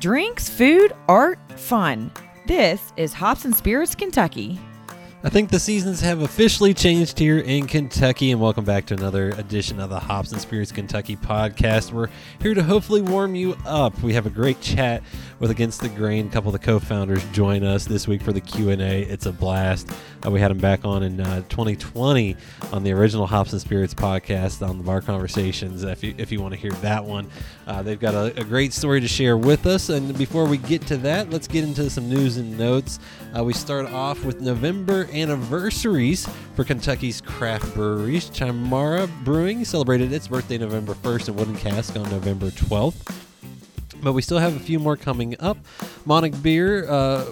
Drinks, food, art, fun. This is Hops and Spirits Kentucky. I think the seasons have officially changed here in Kentucky, and welcome back to another edition of the Hops and Spirits Kentucky podcast. We're here to hopefully warm you up. We have a great chat with Against the Grain. A couple of the co-founders join us this week for the Q and A. It's a blast. Uh, we had them back on in uh, 2020 on the original Hops and Spirits podcast on the Bar Conversations. If you if you want to hear that one, uh, they've got a, a, great story to share with us. And before we get to that, let's get into some news and notes. Uh, we start off with November anniversaries for Kentucky's craft breweries. Chimara Brewing celebrated its birthday November 1st and Wooden Cask on November 12th. But we still have a few more coming up. Monarch Beer uh,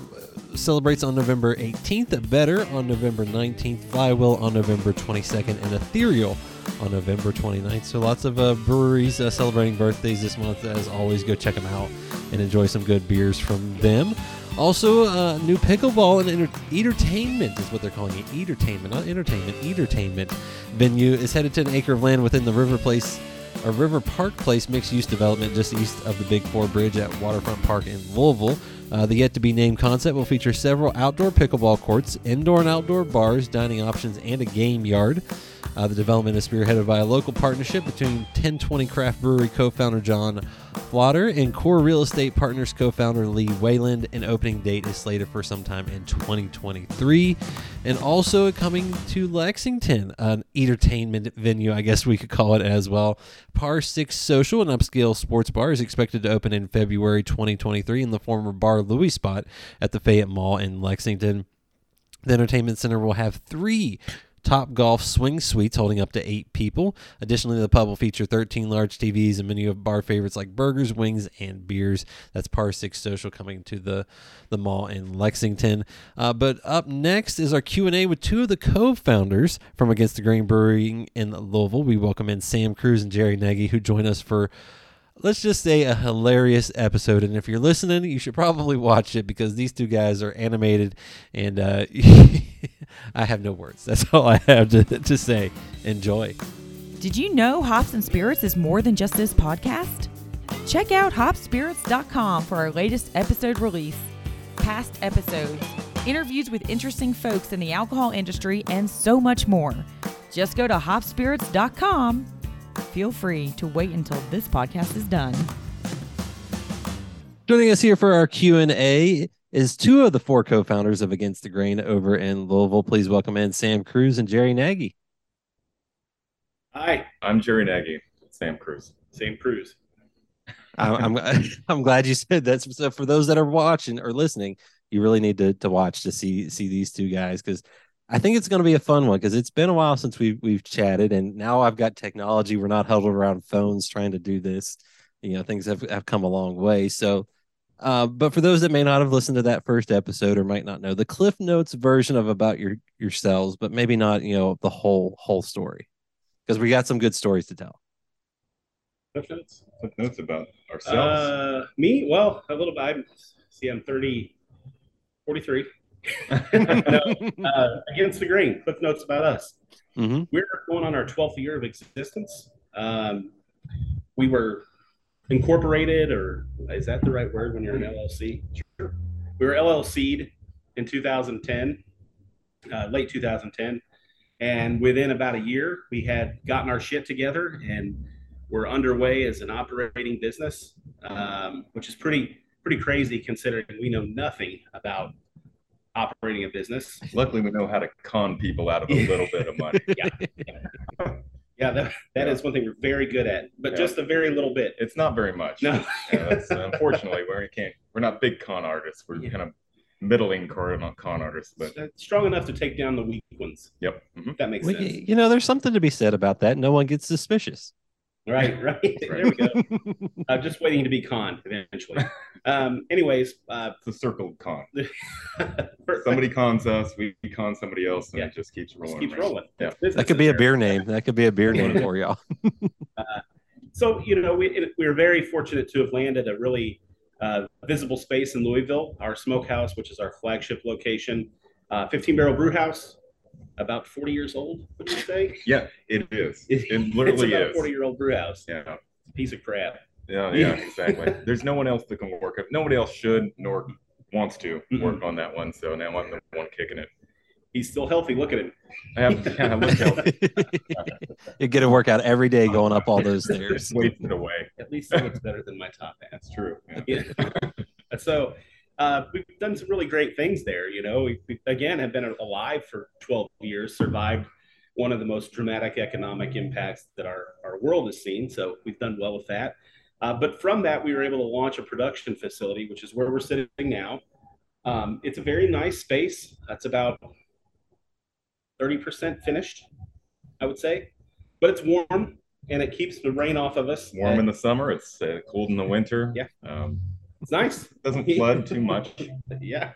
celebrates on November 18th, Better on November 19th, Flywheel on November 22nd, and Ethereal on November 29th. So lots of uh, breweries uh, celebrating birthdays this month. As always, go check them out and enjoy some good beers from them. Also, uh, new pickleball and enter- entertainment is what they're calling it. Entertainment, not entertainment. Entertainment venue is headed to an acre of land within the River Place, a River Park Place mixed-use development just east of the Big Four Bridge at Waterfront Park in Louisville. Uh, the yet to be named concept will feature several outdoor pickleball courts, indoor and outdoor bars, dining options, and a game yard. Uh, the development is spearheaded by a local partnership between 1020 Craft Brewery co founder John Flotter and Core Real Estate Partners co founder Lee Wayland. An opening date is slated for sometime in 2023. And also coming to Lexington, an entertainment venue, I guess we could call it as well. Par 6 Social, an upscale sports bar, is expected to open in February 2023 in the former Bar Louie spot at the Fayette Mall in Lexington. The entertainment center will have three Top Golf Swing Suites holding up to eight people. Additionally, the pub will feature 13 large TVs and menu of bar favorites like burgers, wings, and beers. That's Par 6 Social coming to the, the mall in Lexington. Uh, but up next is our Q&A with two of the co-founders from Against the Grain Brewing in Louisville. We welcome in Sam Cruz and Jerry Gnagy, who join us for let's just say a hilarious episode and if you're listening you should probably watch it because these two guys are animated and uh, i have no words. That's all i have to, to say. Enjoy. Did you know hops and spirits is more than just this podcast? Check out hopsspirits.com for our latest episode release past episodes interviews with interesting folks in the alcohol industry and so much more. Just go to hopsspirits.com feel free to wait until this podcast is done. Joining us here for our Q&A is two of the four co-founders of Against the Grain over in Louisville. Please welcome in Sam Cruz and Jerry Gnagy. Hi, I'm Jerry Gnagy. Sam Cruz. Sam Cruz. I'm, I'm I'm glad you said that. So for those that are watching or listening, you really need to to watch to see see these two guys because I think it's going to be a fun one because it's been a while since we've we've chatted, and now I've got technology. We're not huddled around phones trying to do this. You know, things have, have come a long way. So, uh, but for those that may not have listened to that first episode or might not know the Cliff Notes version of about your yourselves, but maybe not you know the whole whole story because we got some good stories to tell. Cliff Notes. Cliff Notes about ourselves. Uh, me? Well, a little bit. I see. I'm 30, 43. No, uh, against the grain. Cliff notes about us. Mm-hmm. We're going on our 12th year of existence. Um, we were incorporated, or is that the right word when you're an LLC? Sure. We were LLC'd in 2010, uh, late 2010. And within about a year, we had gotten our shit together and we're underway as an operating business, um, which is pretty pretty crazy considering we know nothing about operating a business. Luckily, we know how to con people out of a little bit of money. yeah. Yeah, that, that yeah. is one thing we're very good at, but yeah. just a very little bit. It's not very much. No. yeah, unfortunately, we can't. We're not big con artists. We're kind of middling con, con artists, but strong enough to take down the weak ones. Yep, mm-hmm. that makes well, sense. You know, there's something to be said about that. No one gets suspicious. Right, right. there we go. uh, just waiting to be conned eventually. Um, anyways, uh, it's a circle con. somebody cons us, we con somebody else, and yeah. it just keeps rolling. Just keeps rolling. Yeah, that could be a beer name. That could be a beer name for y'all. uh, so you know, we we are very fortunate to have landed a really uh, visible space in Louisville. Our smokehouse, which is our flagship location, uh, 15 barrel brew house about 40 years old, would you say? Yeah, it is. It, literally it's about is. 40 year old brew house. Yeah. piece of crap. Yeah, yeah, exactly. There's no one else that can work it. Nobody else should nor wants to mm-hmm. work on that one. So now I'm the one kicking it. He's still healthy. Look at him. I have, yeah, I look healthy. you get a workout every day going up all those stairs. Wasting away. At least it looks better than my top hat. That's true. Yeah. so uh, we've done some really great things there. You know, we, we, again have been alive for 12 years, survived one of the most dramatic economic impacts that our, our world has seen. So we've done well with that. Uh, but from that, we were able to launch a production facility, which is where we're sitting now. Um, it's a very nice space. That's about 30% finished, I would say. But it's warm and it keeps the rain off of us. Warm in the summer, it's uh, cold in the winter. Yeah. Um, it's nice. It doesn't flood too much. yeah.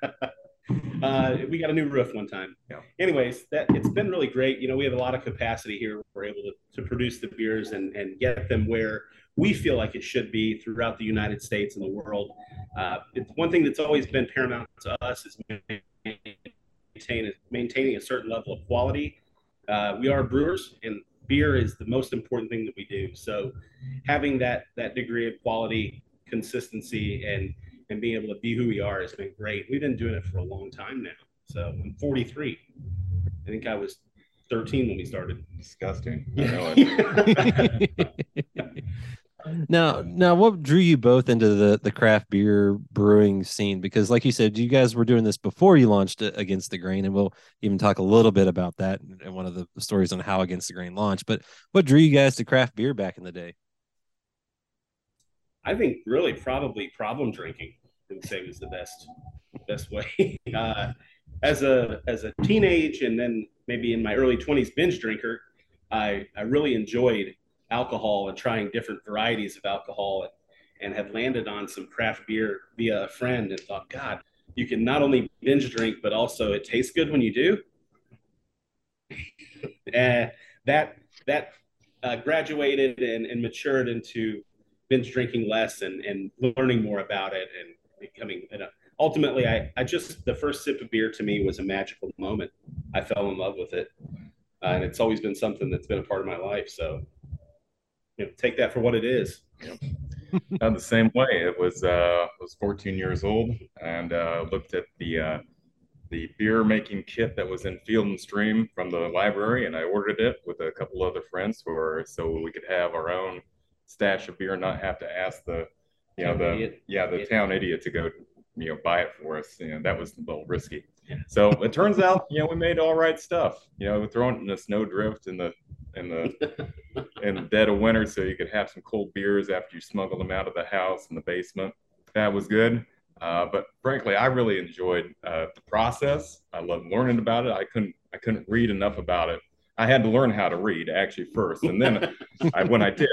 Uh, we got a new roof one time. Yeah. Anyways, that it's been really great. You know, we have a lot of capacity here. We're able to, to produce the beers and, and get them where we feel like it should be throughout the United States and the world. Uh, it's one thing that's always been paramount to us is maintain, maintaining a certain level of quality. Uh, we are brewers, and beer is the most important thing that we do. So, having that that degree of quality, consistency, and and being able to be who we are has been great. We've been doing it for a long time now. So I'm 43. I think I was 13 when we started. Disgusting. Now, now, what drew you both into the the craft beer brewing scene? Because, like you said, you guys were doing this before you launched Against the Grain, and we'll even talk a little bit about that in one of the stories on how Against the Grain launched. But what drew you guys to craft beer back in the day? I think really probably problem drinking. I would say was the best best way. Uh, as a as a teenage and then maybe in my early 20s binge drinker, I I really enjoyed alcohol and trying different varieties of alcohol and, and had landed on some craft beer via a friend and thought, God, you can not only binge drink, but also it tastes good when you do. and that that uh, graduated and, and matured into binge drinking less and, and learning more about it and becoming know, ultimately I, I just the first sip of beer to me was a magical moment i fell in love with it uh, and it's always been something that's been a part of my life so you know, take that for what it is. Yeah. the same way. It was uh, I was 14 years old and uh, looked at the uh, the beer making kit that was in Field and Stream from the library, and I ordered it with a couple other friends for so we could have our own stash of beer, and not have to ask the you know the idiot. yeah the idiot. town idiot to go you know buy it for us. You know that was a little risky. So it turns out you know we made all right stuff. You know throwing in the snowdrift and the in the in the dead of winter, so you could have some cold beers after you smuggle them out of the house in the basement. That was good. Uh, but frankly, I really enjoyed uh, the process. I loved learning about it. I couldn't I couldn't read enough about it. I had to learn how to read actually first, and then I, when I did,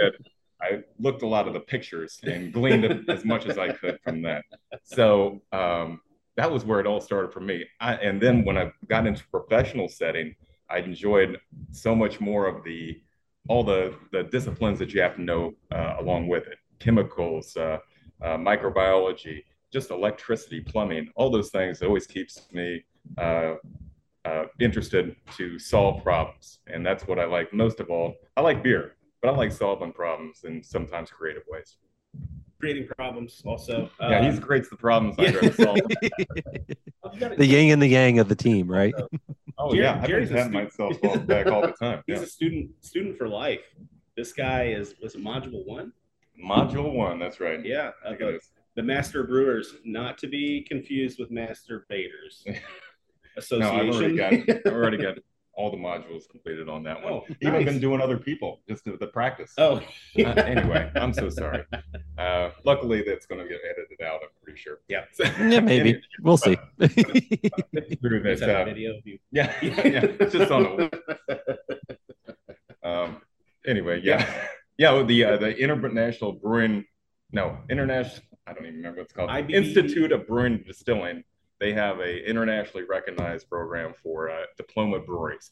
I looked a lot of the pictures and gleaned as much as I could from that. So um, that was where it all started for me. I, and then when I got into professional setting, I enjoyed so much more of the all the the disciplines that you have to know uh, along with it: chemicals, uh, uh, microbiology, just electricity, plumbing, all those things. always keeps me uh, uh, interested to solve problems, and that's what I like most of all. I like beer, but I like solving problems in sometimes creative ways. Creating problems, also. yeah, he uh, creates the problems I try solve. the yin and the yang of the team, right? Oh Jerry, yeah, Jerry's I myself back all the time. He's yeah. a student student for life. This guy is was it module one? Module one, that's right. Yeah, uh, the, the master brewers, not to be confused with master baiters association. no, I've already got I've already got all the modules completed on that one. Oh, Even nice. been doing other people just the, the practice. Oh, uh, anyway, I'm so sorry. Uh, luckily, that's going to get edited out. I'm pretty sure. Yeah. yeah, maybe we'll see. through this uh, video of you. Yeah, yeah. It's just on the. Um. Anyway, yeah, yeah. the uh, the International Brewing, no, international. I don't even remember what it's called. IBD. Institute of Brewing Distilling they have a internationally recognized program for uh, diploma breweries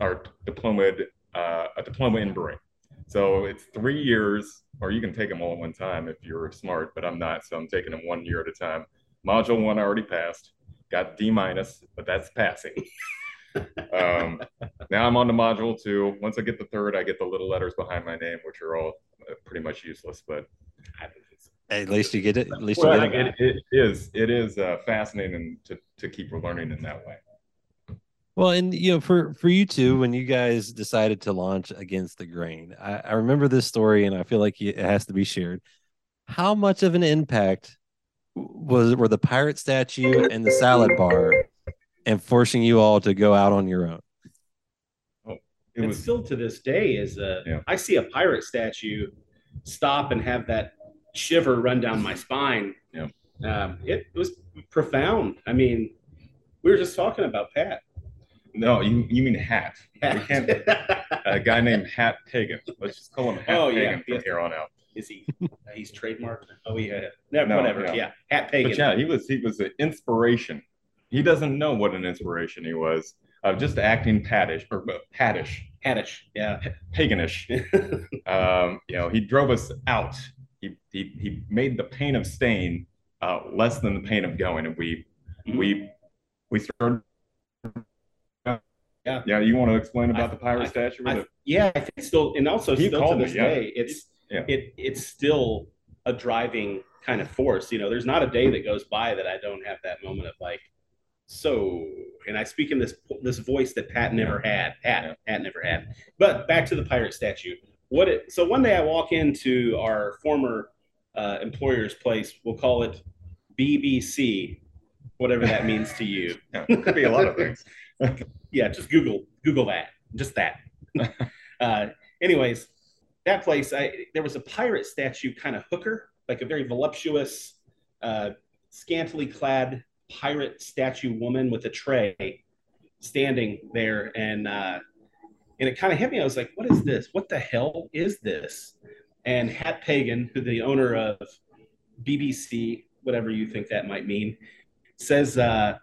or diploma uh, a diploma in brewing. So it's three years, or you can take them all at one time if you're smart, but I'm not, so I'm taking them one year at a time. Module one I already passed, got D minus, but that's passing. um, now I'm on to module two. Once I get the third, I get the little letters behind my name, which are all uh, pretty much useless. But At least you get it. At least well, you get it. it, it is. It is uh, fascinating to to keep learning in that way. Well, and you know, for for you two, when you guys decided to launch against the grain, I, I remember this story, and I feel like it has to be shared. How much of an impact was were the pirate statue and the salad bar, and forcing you all to go out on your own? Oh, it was still to this day is a. Yeah. I see a pirate statue, stop and have that shiver run down my spine. Yeah. Um, it was profound. I mean, we were just talking about Pat. No, you, you mean Hat. Hat. a guy named Hat Pagan. Let's just call him Hat oh, Pagan yeah. from here on out. Is he? Uh, he's trademarked. Oh yeah. No, no whatever. Yeah. yeah. Hat Pagan. But yeah, he was he was an inspiration. He doesn't know what an inspiration he was of just acting paddish or uh, paddish. Paddish. Yeah. Paganish. um, you know, he drove us out he, he, he made the pain of staying uh, less than the pain of going. And we, mm-hmm. we, we started. Yeah. Yeah. You want to explain about I, the pirate I, statue? I, yeah. I think still, and also he still to this me, day, yeah. it's, yeah. it, it's still a driving kind of force. You know, there's not a day that goes by that I don't have that moment of like, so, and I speak in this this voice that Pat never had. Pat. Pat never had. But back to the pirate statue what it so one day I walk into our former uh, employer's place. We'll call it BBC, whatever that means to you. yeah, could be a lot of things. yeah, just Google Google that, just that. uh, anyways, that place, I there was a pirate statue kind of hooker, like a very voluptuous, uh, scantily clad pirate statue woman with a tray, standing there, and uh, and it kind of hit me. I was like, what is this? What the hell is this? And Hat Pagan, who the owner of BBC, whatever you think that might mean, says, uh,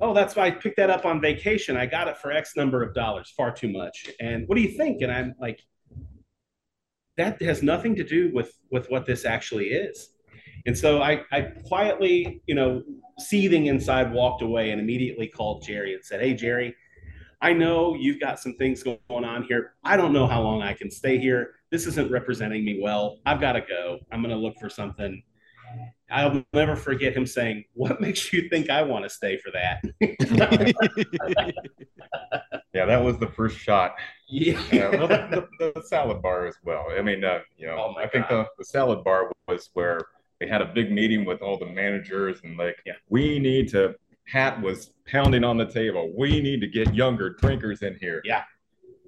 oh, that's why I picked that up on vacation. I got it for X number of dollars, far too much. And what do you think? And I'm like, that has nothing to do with with what this actually is. And so I, I quietly, you know, seething inside, walked away and immediately called Jerry and said, Hey, Jerry, I know you've got some things going on here. I don't know how long I can stay here. This isn't representing me well. I've got to go. I'm going to look for something. I'll never forget him saying, What makes you think I want to stay for that? yeah, that was the first shot. Yeah. Uh, well, the, the, the, salad bar as well. I mean, uh, you know, oh I think the, the salad bar was where they had a big meeting with all the managers and like, yeah. we need to hat was pounding on the table. We need to get younger drinkers in here. Yeah.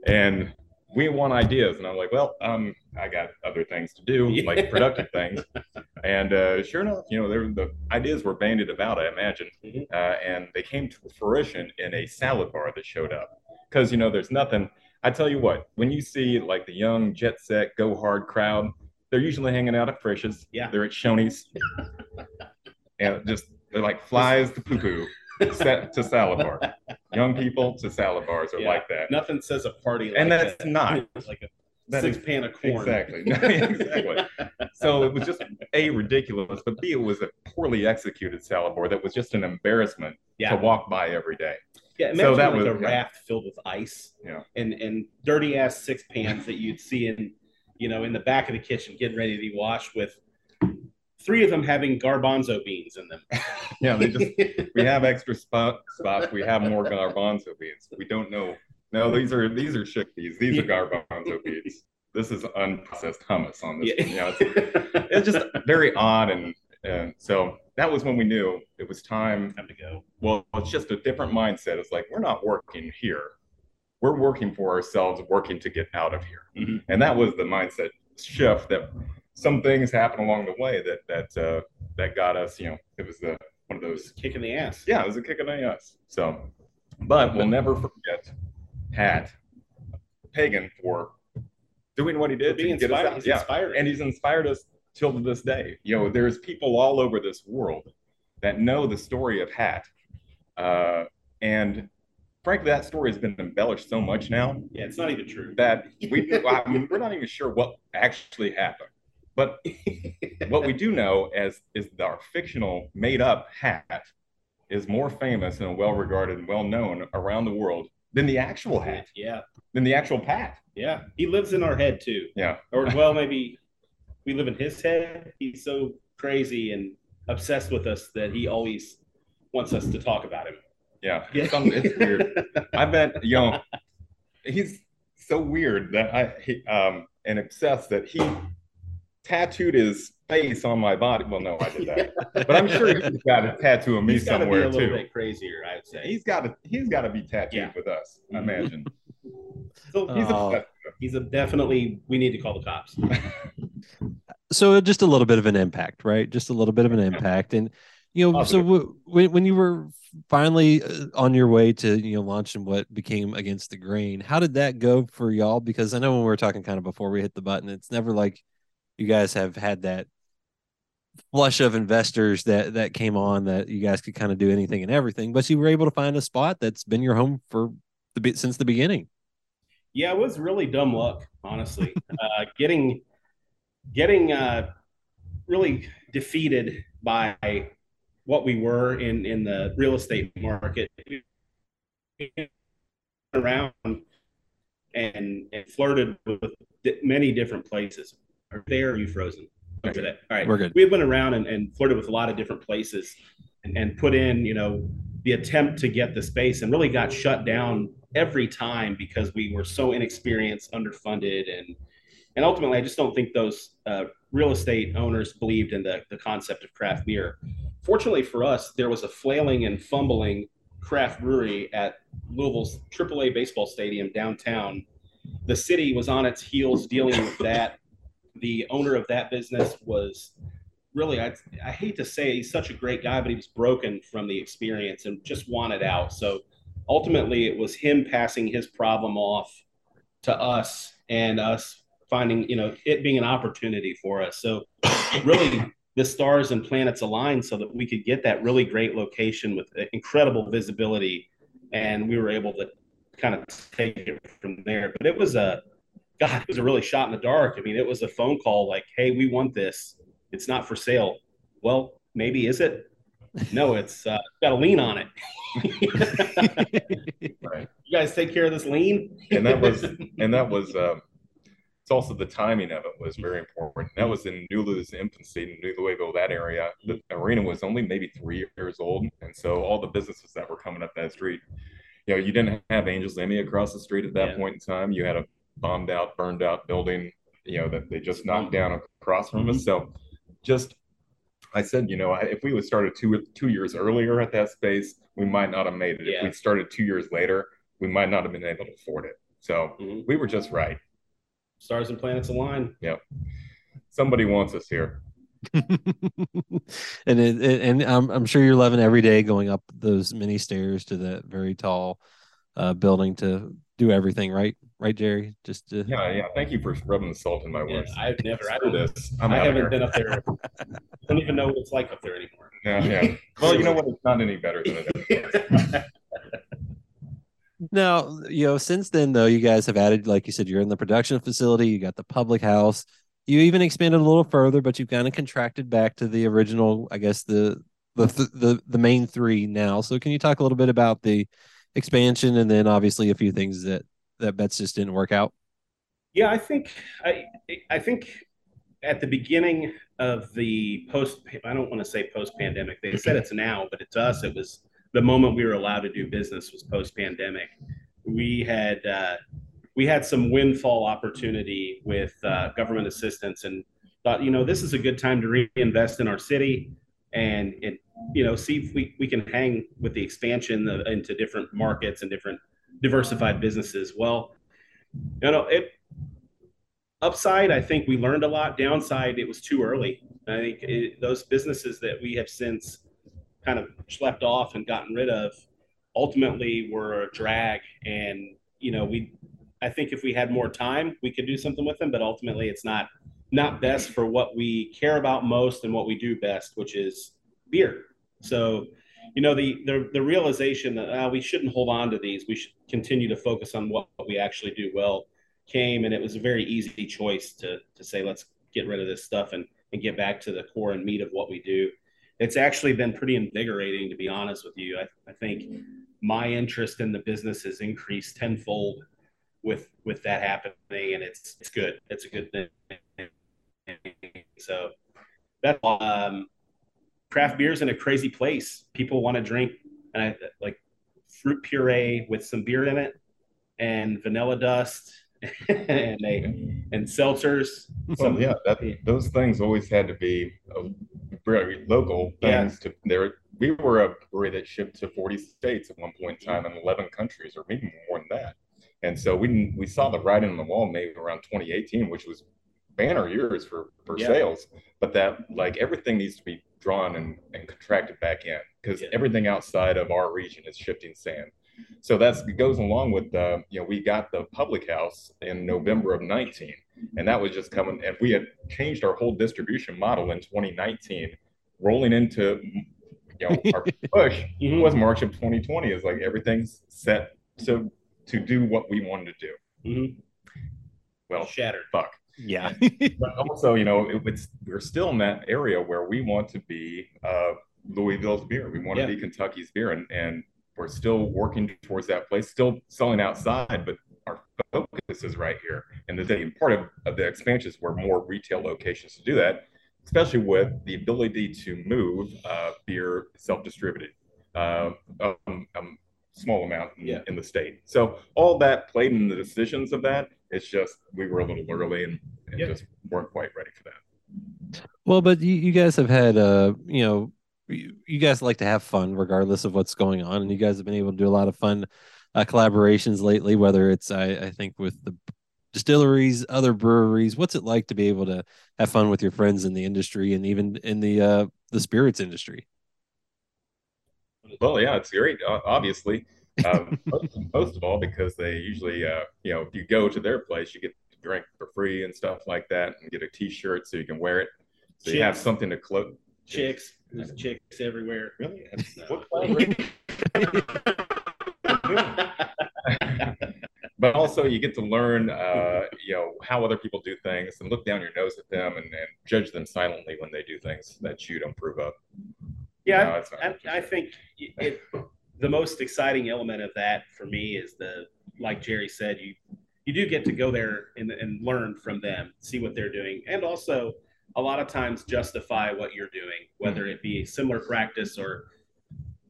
And we want ideas. And I'm like, well, um, I got other things to do, yeah. like productive things. And uh, sure enough, you know, the ideas were bandied about, I imagine. Mm-hmm. Uh, and they came to fruition in a salad bar that showed up. Because, you know, there's nothing. I tell you what, when you see like the young jet set go hard crowd, they're usually hanging out at Frisch's. Yeah. They're at Shoney's. and just they're like flies to poo poo set to salad bar. Young people to salad bars are yeah, like that. Nothing says a party like and that's that. not like a that six is, pan of corn. Exactly. exactly. so it was just a ridiculous, but b it was a poorly executed salad bar that was just an embarrassment yeah. to walk by every day. Yeah, imagine so that like was a raft filled with ice. Yeah. And and dirty ass six pans that you'd see in, you know, in the back of the kitchen getting ready to be washed with three of them having garbanzo beans in them. yeah, they just we have extra spot, spots. We have more garbanzo beans. We don't know. No, these are these are chickpeas. These are garbanzo beans. This is unprocessed hummus on this. Yeah. Know, it's, it's just very odd, and and so that was when we knew it was time. Time to go. Well, it's just a different mindset. It's like we're not working here. We're working for ourselves, working to get out of here. Mm-hmm. And that was the mindset shift that some things happen along the way that that uh, that got us. You know, it was the one of those kick in the ass. Yeah, it was a kick in the ass. So, but we'll never forget Pat Pagan for doing what he did being inspired. He's yeah. inspired, and he's inspired us till this day. You know, there's people all over this world that know the story of Hat, uh, and frankly, that story has been embellished so much now. Yeah, it's not even true. That we, I mean, we're not even sure what actually happened. But what we do know as is our fictional made up hat is more famous and well regarded and well known around the world than the actual hat. Yeah. Than the actual Pat. Yeah. He lives in our head too. Yeah. Or well, maybe we live in his head. He's so crazy and obsessed with us that he always wants us to talk about him. Yeah, it's, it's weird. I bet you know he's so weird that I he, um and obsessed that he tattooed his face on my body. Well, no, I did that, but I'm sure he's got a tattoo of me he's somewhere be a little too. Bit crazier, I'd say. He's got to he's got to be tattooed yeah. with us. I imagine. so he's, oh. a, he's a definitely. We need to call the cops. so just a little bit of an impact, right? Just a little bit of an impact, and you know, so w- when when you were finally uh, on your way to you know launching what became against the grain, how did that go for y'all? Because I know when we were talking kind of before we hit the button, it's never like you guys have had that flush of investors that that came on that you guys could kind of do anything and everything, but you were able to find a spot that's been your home for the since the beginning. Yeah, it was really dumb luck, honestly. uh, getting getting uh, really defeated by what we were in in the real estate market around and, and flirted with many different places. Are there? Are you frozen? Okay. All right. We're good. We've been around and, and flirted with a lot of different places and, and put in, you know, the attempt to get the space and really got shut down every time because we were so inexperienced, underfunded, and and ultimately, I just don't think those uh, real estate owners believed in the, the concept of craft beer. Fortunately for us, there was a flailing and fumbling craft brewery at Louisville's AAA baseball stadium downtown. The city was on its heels dealing with that. The owner of that business was really, I, I hate to say he's such a great guy, but he was broken from the experience and just wanted out. So ultimately, it was him passing his problem off to us and us finding, you know, it being an opportunity for us. So really the stars and planets aligned so that we could get that really great location with incredible visibility. And we were able to kind of take it from there. But it was a, God, it was a really shot in the dark. I mean, it was a phone call like, hey, we want this. It's not for sale. Well, maybe is it? No, it's uh, got a lien on it. right. You guys take care of this lien. and that was, and that was, um, it's also the timing of it was very important. That was in Nulu's infancy, in New Louisville, that area. The arena was only maybe three years old, and so all the businesses that were coming up that street, you know, you didn't have Angels Envy across the street at that yeah. point in time. You had a bombed out, burned out building, you know, that they just knocked down across from us. So, just I said, you know, if we would started two two years earlier at that space, we might not have made it. Yeah. If we started two years later, we might not have been able to afford it. So mm-hmm. we were just right stars and planets align. Yep. Somebody wants us here. and it, it, and I'm I'm sure you're loving every day going up those many stairs to that very tall uh, building to do everything right, right, Jerry? Just to... yeah, yeah. Thank you for rubbing the salt in my wounds. Yeah, I've never. I, this. I'm I haven't been up there. I don't even know what it's like up there anymore. Yeah, yeah. Well, you know what? It's not any better than it is. Now, you know, since then though, you guys have added, like you said, you're in the production facility, you got the public house, you even expanded a little further, but you've kind of contracted back to the original, I guess the the the the main three now. So can you talk a little bit about the expansion and then obviously a few things that that bets just didn't work out? Yeah, I think I I think at the beginning of the post I don't want to say post pandemic. They said it's now, but it's us it was the moment we were allowed to do business was post pandemic. We had uh, we had some windfall opportunity with uh, government assistance and thought, you know, this is a good time to reinvest in our city and it, you know, see if we, we can hang with the expansion of, into different markets and different diversified businesses. Well, you know, it upside, I think we learned a lot. Downside, it was too early. I think it, those businesses that we have since kind of slept off and gotten rid of ultimately were a drag and you know we i think if we had more time we could do something with them but ultimately it's not not best for what we care about most and what we do best which is beer so you know the the, the realization that uh, we shouldn't hold on to these we should continue to focus on what, we actually do well came and it was a very easy choice to to say let's get rid of this stuff and and get back to the core and meat of what we do it's actually been pretty invigorating to be honest with you. I, I think my interest in the business has increased tenfold with with that happening, and it's it's good. It's a good thing. So that um, craft beer is in a crazy place. People want to drink and I, like fruit puree with some beer in it and vanilla dust and they and seltzers. Well, yeah, that, those things always had to be uh, very local things. Yeah. To there, we were a brewery that shipped to 40 states at one point in time in 11 countries, or maybe more than that. And so we we saw the writing on the wall maybe around 2018, which was banner years for for yeah. sales. But that like everything needs to be drawn and, and contracted back in because yeah. everything outside of our region is shifting sand. So that's goes along with the you know we got the public house in November of 19, and that was just coming. And we had changed our whole distribution model in 2019, rolling into you know our push mm-hmm. was March of 2020. Is like everything's set to to do what we wanted to do. Mm-hmm. Well, shattered. Fuck. Yeah. but also, you know, it, it's we're still in that area where we want to be uh, Louisville's beer. We want yeah. to be Kentucky's beer, and and we're still working towards that place. Still selling outside, but our focus is right here. And the part of, of the expansion is where more retail locations to do that, especially with the ability to move uh, beer self-distributed. Uh, um, um, small amount in, yeah. in, the state. So all that played in the decisions of that. It's just we were a little early and, and yeah. just weren't quite ready for that. Well, but you, you guys have had uh, you know, you, you, guys like to have fun regardless of what's going on, and you guys have been able to do a lot of fun uh, collaborations lately. Whether it's I, I think with the distilleries, other breweries. What's it like to be able to have fun with your friends in the industry and even in the uh, the spirits industry? Well, yeah, it's great. Obviously, um, most, most, of all because they usually, uh, you know, if you go to their place, you get to drink for free and stuff like that, and get a T-shirt so you can wear it, so chicks. you have something to cloak. Chicks, there's chicks everywhere. Really? but also you get to learn, uh, you know, how other people do things and look down your nose at them and, and judge them silently when they do things that you don't approve of. Yeah, no, I, I, think it, the most exciting element of that for me is the, like Jerry said, you you do get to go there and, and learn from them, see what they're doing, and also a lot of times justify what you're doing, whether mm-hmm. it be similar practice or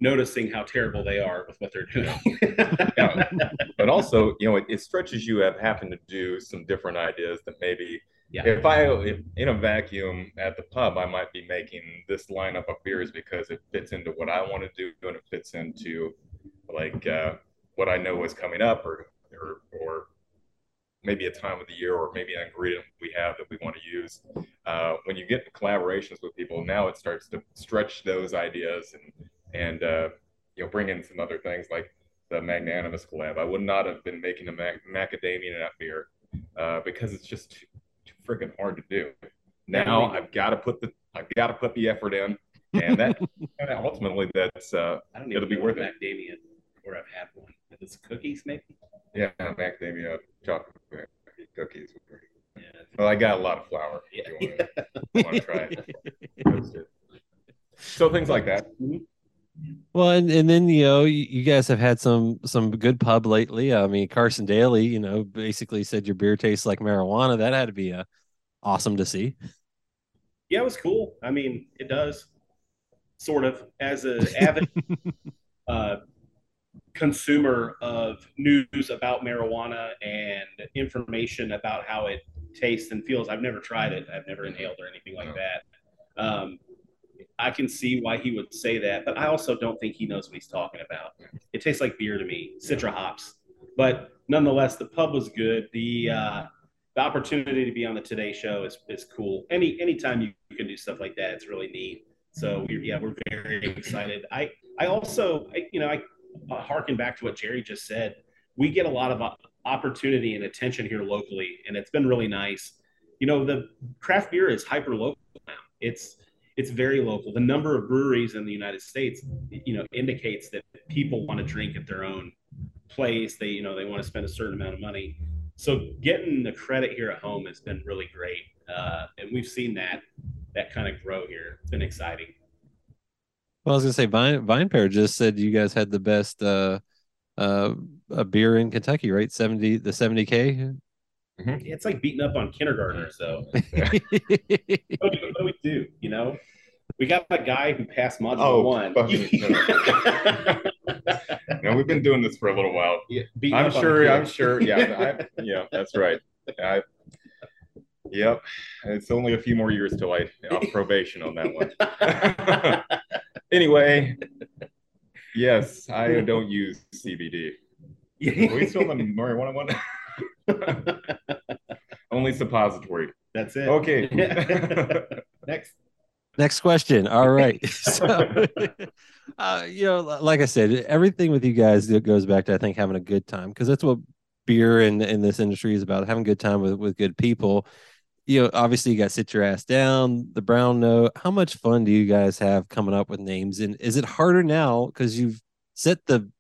noticing how terrible they are with what they're doing. yeah. But also, you know, it, it stretches you at having to do some different ideas that maybe – yeah. If I if in a vacuum at the pub, I might be making this lineup of beers because it fits into what I want to do and it fits into like uh, what I know is coming up or or or maybe a time of the year or maybe an ingredient we have that we want to use. Uh, when you get collaborations with people, now it starts to stretch those ideas and and uh, you know bring in some other things like the magnanimous collab. I would not have been making a mac- macadamia nut beer uh, because it's just freaking hard to do. Now I've got to put the I've got to put the effort in, and that ultimately that's uh, I don't it'll be worth it. Macadamia, or I've had one. It's cookies, maybe. Yeah, macadamia chocolate cookies. Yeah. Well, I got a lot of flour. Yeah. If you want to try it. so things like that. Well, and, and then you know you guys have had some some good pub lately. I mean, Carson Daly, you know, basically said your beer tastes like marijuana. That had to be uh, awesome to see. Yeah, it was cool. I mean, it does sort of as an avid uh, consumer of news about marijuana and information about how it tastes and feels. I've never tried it. I've never inhaled or anything like that. Um, I can see why he would say that, but I also don't think he knows what he's talking about. It tastes like beer to me, Citra hops. But nonetheless, the pub was good. The uh, the opportunity to be on the Today Show is, is cool. Any anytime you, can do stuff like that, it's really neat. So we're, yeah, we're very excited. I I also I, you know I uh, harken back to what Jerry just said. We get a lot of opportunity and attention here locally, and it's been really nice. You know, the craft beer is hyper local now. It's it's very local. The number of breweries in the United States, you know, indicates that people want to drink at their own place. They, you know, they want to spend a certain amount of money. So getting the credit here at home has been really great, uh, and we've seen that that kind of grow here. It's been exciting. Well, I was gonna say Vine Pair just said you guys had the best uh, uh, a beer in Kentucky, right? Seventy the seventy k Mm-hmm. It's like beating up on kindergartners, though. what, do we, what, do we, do? You know, we got a guy who passed module oh, one. no, we've been doing this for a little while. Yeah, I'm sure. I'm sure. Yeah, I, yeah, that's right. I, yep. It's only a few more years till I off probation on that one. anyway, yes, I don't use CBD. Are we still in marijuana one? Only suppository. That's it. Okay. Next. Next question. All right. so, uh, you know, like I said, everything with you guys goes back to I think having a good time because that's what beer in in this industry is about having a good time with with good people. You know, obviously you got sit your ass down, the brown note. How much fun do you guys have coming up with names? And is it harder now because you've set the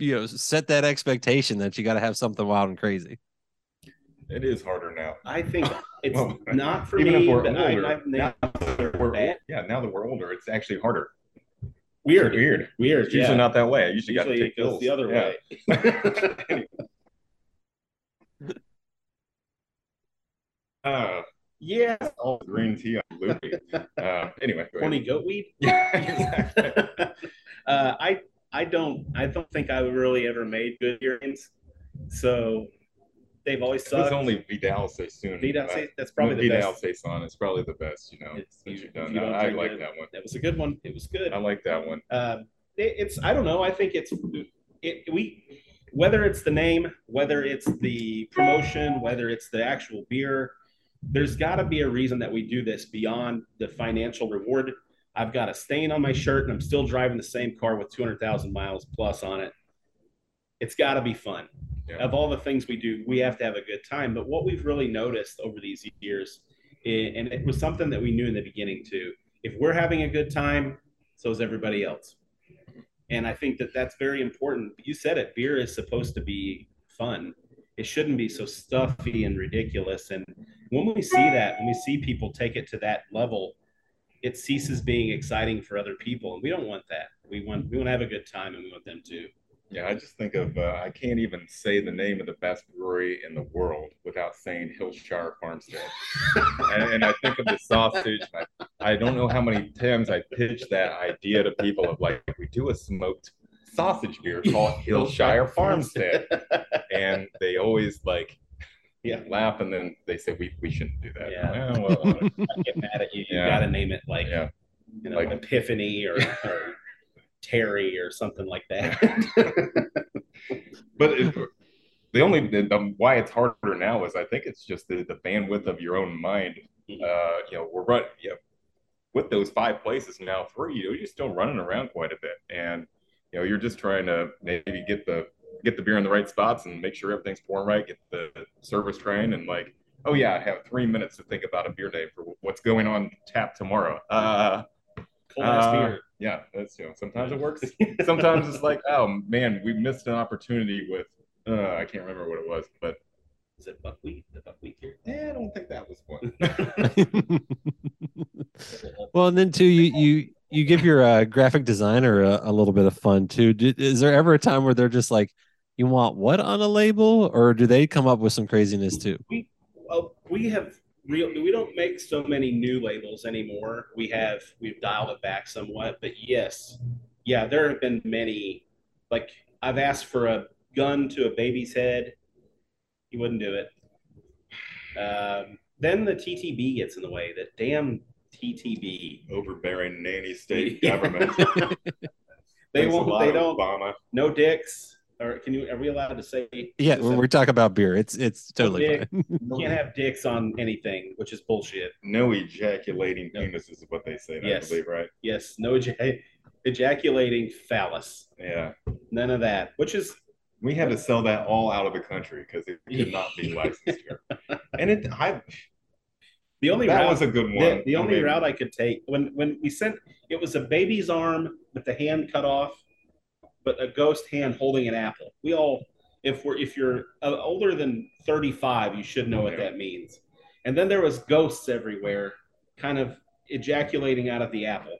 you know set that expectation that you got to have something wild and crazy. It is harder now. I think it's well, not for even me. If we're older, I, now we're, yeah, now that we're older, it's actually harder. Weird, weird, weird. It's usually yeah. not that way. I usually, usually got to take it goes the other yeah. way. uh, yeah, all green tea on loopy. Uh, anyway, horny goat weed. Yeah, exactly. uh, I I don't I don't think I've really ever made good earrings. So they've always sucked. It's only Vidal Sassoon. Vidal uh, that's probably the Vidal best. Saison is probably the best, you know, it's, you, you've done. You I, I like that one. That was a good one. It was good. I like that one. Uh, it, it's I don't know. I think it's it we whether it's the name, whether it's the promotion, whether it's the actual beer, there's got to be a reason that we do this beyond the financial reward I've got a stain on my shirt and I'm still driving the same car with 200,000 miles plus on it. It's got to be fun. Yeah. Of all the things we do, we have to have a good time. But what we've really noticed over these years, and it was something that we knew in the beginning too, if we're having a good time, so is everybody else. And I think that that's very important. You said it, beer is supposed to be fun. It shouldn't be so stuffy and ridiculous. And when we see that, when we see people take it to that level, it ceases being exciting for other people, and we don't want that. We want we want to have a good time, and we want them to. Yeah, I just think of uh, I can't even say the name of the best brewery in the world without saying Hillshire Farmstead, and, and, I think of the sausage. I, I don't know how many times I pitched that idea to people of like we do a smoked sausage beer called Hillshire Farmstead, and they always like yeah. laugh, and then they say we, we shouldn't do that. Yeah. well, I get mad at you. You yeah. got to name it like yeah. you know like, Epiphany or, or Terry or something like that. but it, the only the, why it's harder now is I think it's just the, the bandwidth of your own mind. Mm-hmm. Uh, you know, we're running. You know, with those five places now, three, you know, you're still running around quite a bit, and you know, you're just trying to maybe get the get the beer in the right spots and make sure everything's pouring right, get the service train, and like, oh yeah, I have three minutes to think about a beer day for what's going on tap tomorrow. Uh, Cold uh, beer. Yeah, that's you know, sometimes it works. sometimes it's like, oh man, we missed an opportunity with uh, I can't remember what it was, but is it buckwheat? The buckwheat here? Yeah, I don't think that was one. well, and then too, you you you give your uh, graphic designer a, a, little bit of fun too. is there ever a time where they're just like, you want what on a label, or do they come up with some craziness too? We well, we have real. We don't make so many new labels anymore. We have we've dialed it back somewhat, but yes, yeah, there have been many. Like I've asked for a gun to a baby's head. He wouldn't do it. Um, then the TTB gets in the way. That damn TTB. Overbearing nanny state government. they won't. They don't. Obama. No dicks or can you? Are we allowed to say? Yeah, when we're talking about beer, it's it's totally dick, fine. you can't have dicks on anything, which is bullshit. No ejaculating no. penises is what they say. Yes. I believe, right? Yes. No ejac- ejaculating phallus. Yeah. None of that. Which is. We had to sell that all out of the country because it could not be licensed here. And it, I. The only that route, was a good one. The, the only I mean, route I could take when when we sent it was a baby's arm with the hand cut off but a ghost hand holding an apple. We all, if we're if you're uh, older than 35, you should know what that means. And then there was ghosts everywhere, kind of ejaculating out of the apple.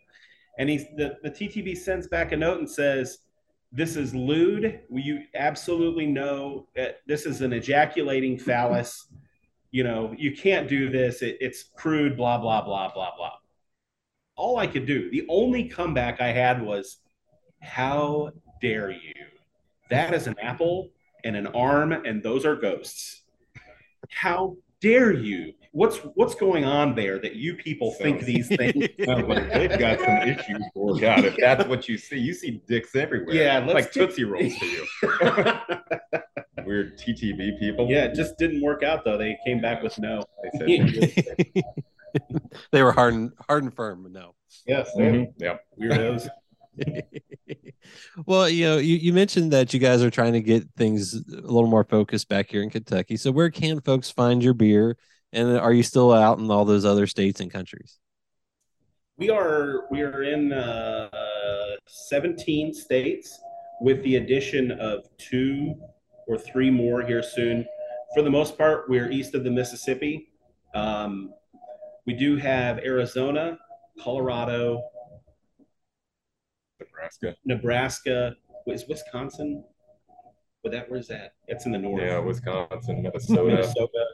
And he's the, the TTB sends back a note and says, "This is lewd. You absolutely know that this is an ejaculating phallus. you know, you can't do this. It, it's crude, blah, blah, blah, blah, blah. All I could do, the only comeback I had was, how dare you? That is an apple and an arm, and those are ghosts. How dare you? What's what's going on there that you people so, think these things? they've got some issues. For God, if that's what you see, you see dicks everywhere. Yeah, like Tootsie Rolls to you. Weird TTB people. Yeah, it just didn't work out though. They came back with no. They said they were hard and hard and firm, no. Yes. Mm-hmm. Yeah. Weirdos. well, you know, you, you mentioned that you guys are trying to get things a little more focused back here in Kentucky. So, where can folks find your beer? And are you still out in all those other states and countries? We are. We are in uh, 17 states, with the addition of two or three more here soon. For the most part, we're east of the Mississippi. Um, we do have Arizona, Colorado, Nebraska. Nebraska. Is Wisconsin? But that where's that? It's in the north. Yeah, Wisconsin, Minnesota. Minnesota.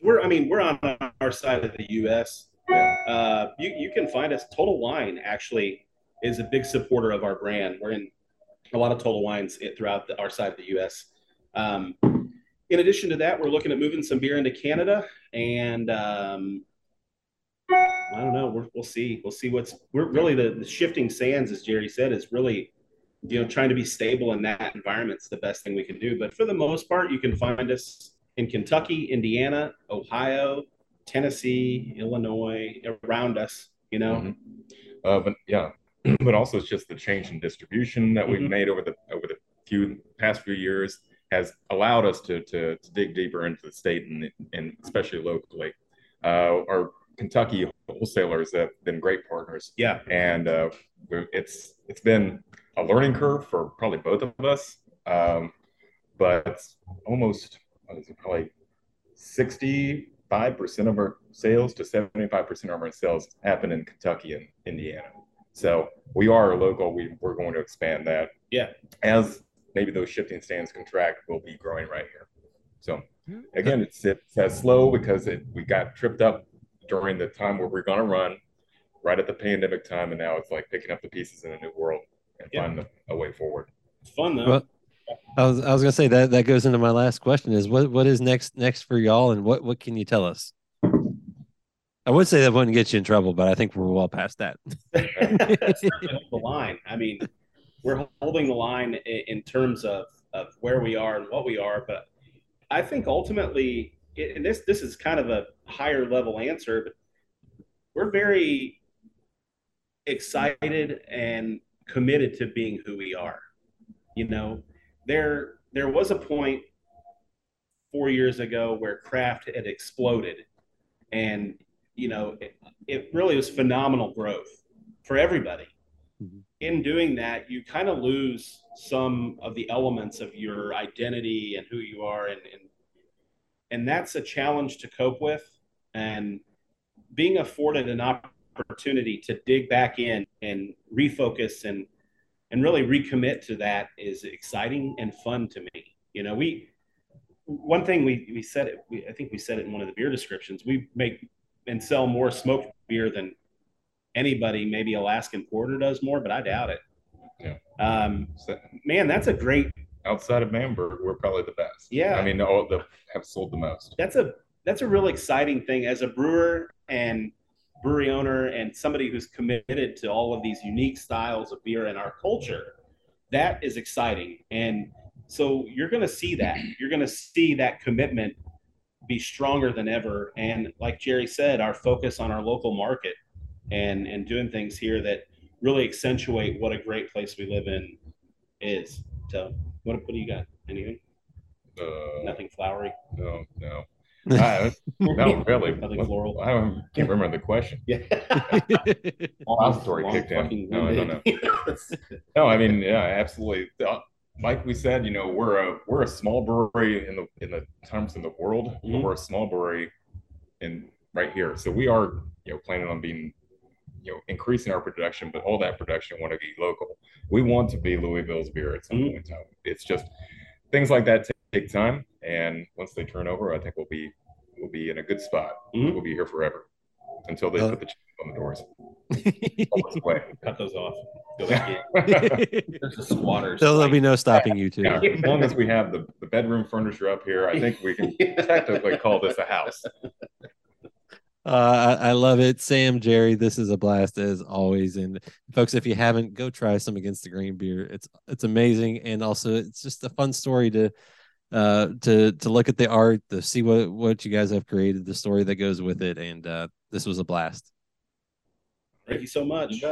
We're I mean we're on our side of the U.S. Yeah. Uh, you you can find us. Total Wine actually is a big supporter of our brand. We're in a lot of Total Wines throughout the, our side of the U.S. Um, in addition to that, we're looking at moving some beer into Canada and um, I don't know. we will see. We'll see what's. We're really the, the shifting sands, as Jerry said, is really, you know, trying to be stable in that environment's the best thing we can do. But for the most part, you can find us in Kentucky, Indiana, Ohio, Tennessee, Illinois, around us. You know. Mm-hmm. Uh, but yeah, but also it's just the change in distribution that we've mm-hmm. made over the over the few past few years has allowed us to to, to dig deeper into the state and and especially locally. Uh, our Kentucky wholesalers have been great partners. Yeah, and uh, it's it's been a learning curve for probably both of us, um, but almost it, probably sixty five percent of our sales to seventy five percent of our sales happen in Kentucky and Indiana. So we are a local. We we're going to expand that. Yeah, as maybe those shifting stands contract, we'll be growing right here. So again, it's it's slow because it we got tripped up during the time where we're going to run right at the pandemic time. And now it's like picking up the pieces in a new world and yeah. finding a, a, way forward. It's fun though. Well, I was, I was going to say that that goes into my last question is what, what is next, next for y'all and what, what can you tell us? I would say that wouldn't get you in trouble, but I think we're well past that. the line. I mean, we're holding the line in terms of, of where we are and what we are, but I think ultimately and this this is kind of a higher level answer, but we're very excited and committed to being who we are. You know, there there was a point four years ago where craft had exploded, and you know it, it really was phenomenal growth for everybody. Mm-hmm. In doing that, you kind of lose some of the elements of your identity and who you are, and, and and that's a challenge to cope with. And being afforded an opportunity to dig back in and refocus and and really recommit to that is exciting and fun to me. You know we one thing we we said it we, i think we said it in one of the beer descriptions we make and sell more smoked beer than anybody maybe alaskan porter does more but i doubt it. Yeah. Um so, man that's a great outside of Bamberg, we're probably the best. Yeah. I mean, all the have sold the most. That's a that's a real exciting thing as a brewer and brewery owner and somebody who's committed to all of these unique styles of beer and our culture. That is exciting. And so you're going to see that. You're going to see that commitment be stronger than ever. And like Jerry said, our focus on our local market and and doing things here that really accentuate what a great place we live in is. So what, what do you got? Anything? Uh, Nothing flowery? No, no. I, no, really. Nothing floral. I can't remember the question. Yeah. story kicked in. No, I don't know. no, I mean, yeah, absolutely. Uh, like we said, you know, we're a we're a small brewery in the in the terms in the world, mm-hmm. but we're a small brewery in right here. So we are, you know, planning on being you know increasing our production, but all that production want to be local. We want to be Louisville's beer at some mm-hmm. point in time. It's just things like that take time, and once they turn over, I think we'll be we'll be in a good spot. Mm-hmm. We'll be here forever until they uh, put the on the doors. Cut those off. There's a squatter. There'll, be no stopping you too. Yeah, as long as we have the, the bedroom furniture up here, I think we can technically call this a house. Uh, I, I, love it, Sam, Jerry. This is a blast as always, and folks, if you haven't, go try some Against the Grain beer. It's it's amazing, and also it's just a fun story to uh to to look at the art, to see what what you guys have created, the story that goes with it, and uh, this was a blast. Thank you so much.